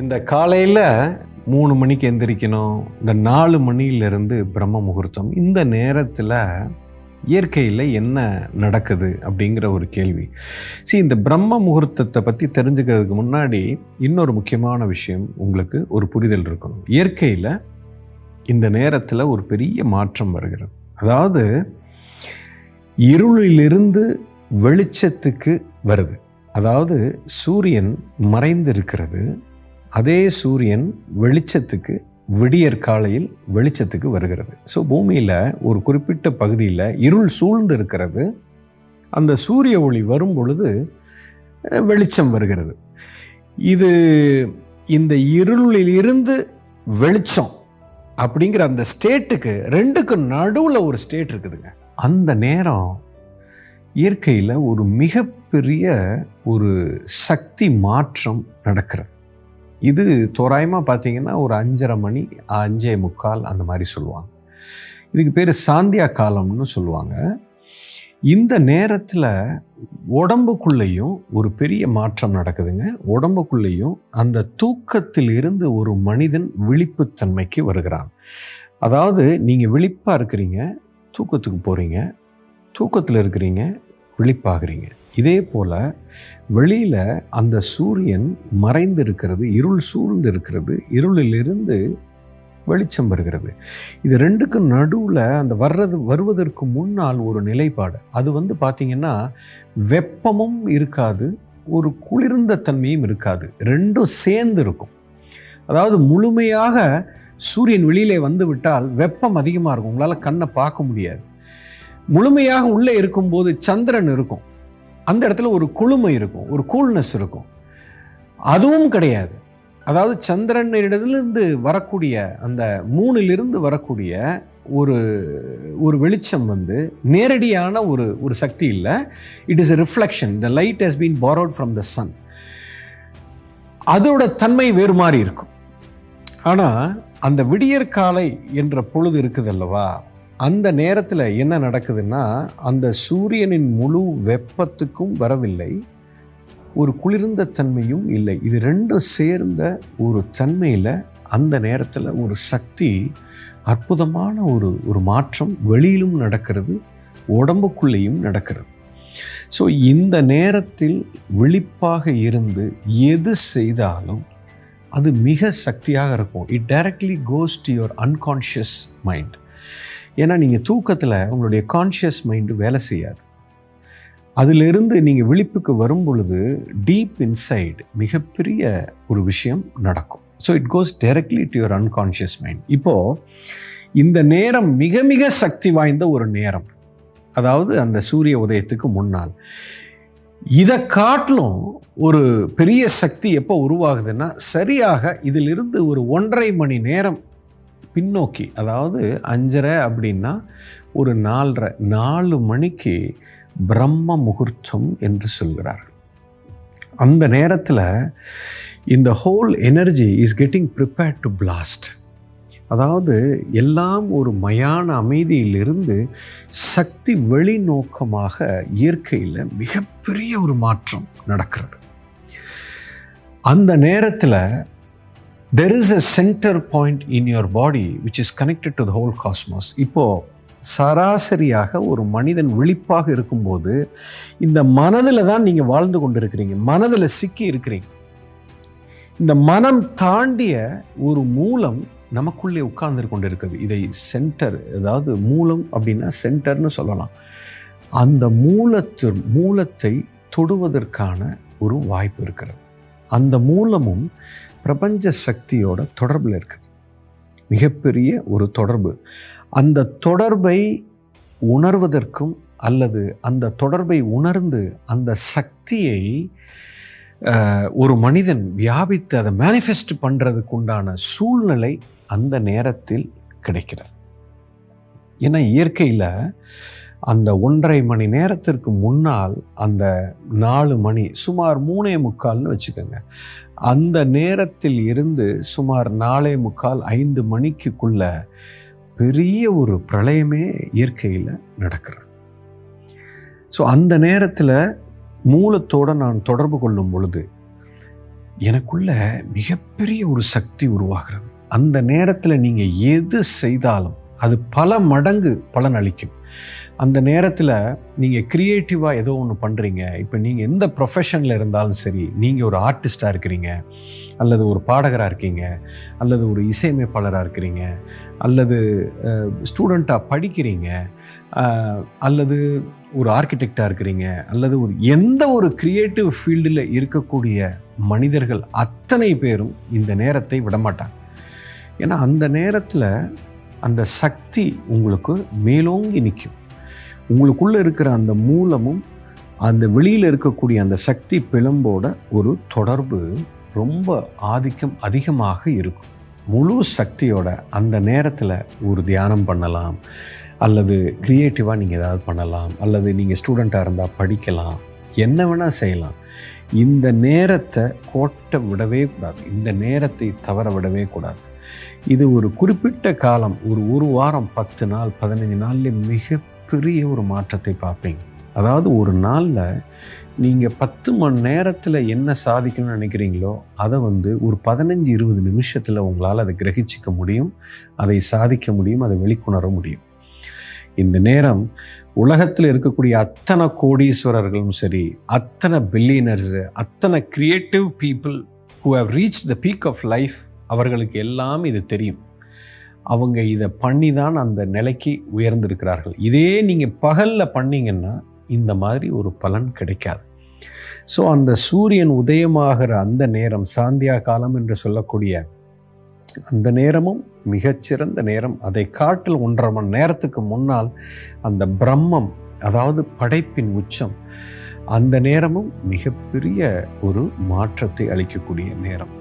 இந்த காலையில் மூணு மணிக்கு எந்திரிக்கணும். இந்த நாலு மணியிலிருந்து பிரம்ம முகூர்த்தம். இந்த நேரத்தில் இயற்கையில் என்ன நடக்குது அப்படிங்கிற ஒரு கேள்வி. சரி இந்த பிரம்ம முகூர்த்தத்தை பற்றி தெரிஞ்சுக்கிறதுக்கு முன்னாடி இன்னொரு முக்கியமான விஷயம் உங்களுக்கு ஒரு புரிதல் இருக்கணும். இயற்கையில் இந்த நேரத்தில் ஒரு பெரிய மாற்றம் வருகிறது. அதாவது இருளிலிருந்து வெளிச்சத்துக்கு வருது. அதாவது சூரியன் மறைந்து இருக்கிறது அதே சூரியன் வெளிச்சத்துக்கு விடியற் காலையில் வெளிச்சத்துக்கு வருகிறது. ஸோ பூமியில் ஒரு குறிப்பிட்ட பகுதியில் இருள் சூழ்ந்து இருக்கிறது அந்த சூரிய ஒளி வரும் பொழுது வெளிச்சம் வருகிறது. இது இந்த இருளில் இருந்து வெளிச்சம் அப்படிங்கிற அந்த ஸ்டேட்டுக்கு ரெண்டுக்கும் நடுவில் ஒரு ஸ்டேட் இருக்குதுங்க. அந்த நேரம் இயற்கையில் ஒரு மிகப்பெரிய ஒரு சக்தி மாற்றம் நடக்கிறது. இது தோராயமாக பார்த்தீங்கன்னா ஒரு அஞ்சரை மணி அஞ்சே முக்கால் அந்த மாதிரி சொல்லுவாங்க. இதுக்கு பேர் சாந்தியா காலம்னு சொல்லுவாங்க. இந்த நேரத்தில் உடம்புக்குள்ளேயும் ஒரு பெரிய மாற்றம் நடக்குதுங்க. உடம்புக்குள்ளேயும் அந்த தூக்கத்தில் இருந்து ஒரு மனிதன் விழிப்புத்தன்மைக்கு வருகிறான். அதாவது நீங்கள் விழிப்பாக இருக்கிறீங்க தூக்கத்துக்கு போகிறீங்க தூக்கத்தில் இருக்கிறீங்க விழிப்பாகிறீங்க. இதே போல் வெளியில் அந்த சூரியன் மறைந்து இருக்கிறது இருள் சூழ்ந்து இருக்கிறது இருளிலிருந்து வெளிச்சம் வருகிறது. இது ரெண்டுக்கும் நடுவில் அந்த வர்றது வருவதற்கு முன்னால் ஒரு நிலைப்பாடு. அது வந்து பார்த்திங்கன்னா வெப்பமும் இருக்காது ஒரு குளிர்ந்த தன்மையும் இருக்காது. ரெண்டும் சேர்ந்து இருக்கும். அதாவது முழுமையாக சூரியன் வெளியிலே வந்து விட்டால் வெப்பம் அதிகமாக இருக்கும். உங்களால் கண்ணை பார்க்க முடியாது. முழுமையாக உள்ளே இருக்கும்போது சந்திரன் இருக்கும். அந்த இடத்துல ஒரு குளுமை இருக்கும் ஒரு கூல்னஸ் இருக்கும். அதுவும் கிடையாது. அதாவது சந்திரனிடத்திலிருந்து வரக்கூடிய அந்த மூணிலிருந்து வரக்கூடிய ஒரு ஒரு வெளிச்சம் வந்து நேரடியான ஒரு ஒரு சக்தி இல்லை. It is a reflection the light has been borrowed from the sun அதோட தன்மை வேறு மாதிரி இருக்கும். ஆனால் அந்த விடியற்காலை என்ற பொழுது இருக்குது அல்லவா அந்த நேரத்தில் என்ன நடக்குதுன்னா அந்த சூரியனின் முழு வெப்பத்துக்கும் வரவில்லை. ஒரு குளிர்ந்த தன்மையும் இல்லை. இது ரெண்டும் சேர்ந்த ஒரு தன்மையில் அந்த நேரத்தில் ஒரு சக்தி அற்புதமான ஒரு ஒரு மாற்றம் வெளியிலும் நடக்கிறது உடம்புக்குள்ளேயும் நடக்கிறது. ஸோ இந்த நேரத்தில் விழிப்பாக இருந்து எது செய்தாலும் அது மிக சக்தியாக இருக்கும். It directly goes to your unconscious mind ஏன்னா நீங்கள் தூக்கத்தில் உங்களுடைய கான்ஷியஸ் மைண்டு வேலை செய்யாது. அதிலிருந்து நீங்கள் விழிப்புக்கு வரும் பொழுது டீப் இன்சைடு மிகப்பெரிய ஒரு விஷயம் நடக்கும். So it goes directly to your unconscious mind இப்போது இந்த நேரம் மிக மிக சக்தி வாய்ந்த ஒரு நேரம். அதாவது அந்த சூரிய உதயத்துக்கு முன்னால். இதை காட்டிலும் ஒரு பெரிய சக்தி எப்போ உருவாகுதுன்னா சரியாக இதிலிருந்து ஒரு ஒன்றரை மணி நேரம் பின்னோக்கி அதாவது அஞ்சரை அப்படின்னா ஒரு நாலரை நாலு மணிக்கு பிரம்ம முகூர்த்தம் என்று சொல்கிறார் அந்த நேரத்தில் இந்த whole energy is getting prepared to blast அதாவது எல்லாம் ஒரு மயான அமைதியிலிருந்து சக்தி வெளிநோக்கமாக இயற்கையில் மிகப்பெரிய ஒரு மாற்றம் நடக்கிறது. அந்த நேரத்தில் there is a centre point in your body which is connected to the whole cosmos இப்போது சராசரியாக ஒரு மனிதன் விழிப்பாக இருக்கும்போது இந்த மனதில் தான் நீங்கள் வாழ்ந்து கொண்டு இருக்கிறீங்க மனதில் சிக்கி இருக்கிறீங்க. இந்த மனம் தாண்டிய ஒரு மூலம் நமக்குள்ளே உட்கார்ந்து கொண்டு இருக்குது இதை சென்டர் அதாவது மூலம் அப்படின்னா சென்டர்னு சொல்லலாம். அந்த மூலத்து மூலத்தை தொடுவதற்கான ஒரு வாய்ப்பு இருக்கிறது. அந்த மூலமும் பிரபஞ்ச சக்தியோட தொடர்பில் இருக்குது. மிகப்பெரிய ஒரு தொடர்பு. அந்த தொடர்பை உணர்வதற்கும் அல்லது அந்த தொடர்பை உணர்ந்து அந்த சக்தியை ஒரு மனிதன் வியாபித்து அதை மேனிஃபெஸ்ட் பண்ணுறதுக்கு உண்டான சூழ்நிலை அந்த நேரத்தில் கிடைக்கிறது. ஏன்னா இயற்கையில் அந்த ஒன்றரை மணி நேரத்திற்கு முன்னால் அந்த நாலு மணி சுமார் மூணே முக்கால்னு வச்சுக்கோங்க. அந்த நேரத்தில் இருந்து சுமார் நாலே முக்கால் ஐந்து மணிக்குள்ள பெரிய ஒரு பிரளயமே இயற்கையில் நடக்கிறது. ஸோ அந்த நேரத்தில் மூலத்தோடு நான் தொடர்பு கொள்ளும் பொழுது எனக்குள்ள மிகப்பெரிய ஒரு சக்தி உருவாகிறது. அந்த நேரத்தில் நீங்கள் எது செய்தாலும் அது பல மடங்கு பலன் அளிக்கும். அந்த நேரத்தில் நீங்கள் க்ரியேட்டிவாக ஏதோ ஒன்று பண்ணுறீங்க இப்போ நீங்கள் எந்த ப்ரொஃபஷனில் இருந்தாலும் சரி நீங்கள் ஒரு ஆர்டிஸ்டாக இருக்கிறீங்க அல்லது ஒரு பாடகராக இருக்கீங்க அல்லது ஒரு இசையமைப்பாளராக இருக்கிறீங்க அல்லது ஸ்டூடெண்ட்டாக படிக்கிறீங்க அல்லது ஒரு ஆர்கிடெக்டாக இருக்கிறீங்க அல்லது ஒரு எந்த ஒரு க்ரியேட்டிவ் ஃபீல்டில் இருக்கக்கூடிய மனிதர்கள் அத்தனை பேரும் இந்த நேரத்தை விடமாட்டாங்க. ஏன்னா அந்த நேரத்தில் அந்த சக்தி உங்களுக்கு மேலோங்கி நிற்கும். உங்களுக்குள்ளே இருக்கிற அந்த மூலமும் அந்த வெளியில் இருக்கக்கூடிய அந்த சக்தி பிளம்போட ஒரு தொடர்பு ரொம்ப ஆதிக்கம் அதிகமாக இருக்கும். முழு சக்தியோட அந்த நேரத்தில் ஒரு தியானம் பண்ணலாம். அல்லது க்ரியேட்டிவாக நீங்கள் ஏதாவது பண்ணலாம். அல்லது நீங்கள் ஸ்டூடெண்ட்டாக இருந்தால் படிக்கலாம். என்ன வேணால் செய்யலாம். இந்த நேரத்தை கோட்டை விடவே கூடாது. இந்த நேரத்தை தவற விடவே கூடாது. இது ஒரு குறிப்பிட்ட காலம் ஒரு ஒரு வாரம் பத்து நாள் பதினஞ்சு நாளில் மிகப்பெரிய ஒரு மாற்றத்தை பார்ப்பீங்க. அதாவது ஒரு நாளில் நீங்கள் பத்து மணி நேரத்தில் என்ன சாதிக்கணும்னு நினைக்கிறீங்களோ அதை வந்து ஒரு பதினஞ்சு இருபது நிமிஷத்தில் உங்களால் அதை கிரகிச்சிக்க முடியும் அதை சாதிக்க முடியும் அதை வெளிக்கொணர முடியும். இந்த நேரம் உலகத்தில் இருக்கக்கூடிய அத்தனை கோடீஸ்வரர்களும் சரி அத்தனை பில்லியனர்ஸு அத்தனை creative people who have reach the peak of life அவர்களுக்கு எல்லாம் இது தெரியும். அவங்க இதை பண்ணி தான் அந்த நிலைக்கு உயர்ந்திருக்கிறார்கள். இதே நீங்கள் பகலில் பண்ணீங்கன்னா இந்த மாதிரி ஒரு பலன் கிடைக்காது. ஸோ அந்த சூரியன் உதயமாகிற அந்த நேரம் சாந்தியா காலம் என்று சொல்லக்கூடிய அந்த நேரமும் மிகச்சிறந்த நேரம். அதை காட்டில் ஒன்றரை மணி நேரத்துக்கு முன்னால் அந்த பிரம்மம் அதாவது படைப்பின் உச்சம் அந்த நேரமும் மிகப்பெரிய ஒரு மாற்றத்தை அளிக்கக்கூடிய நேரம்.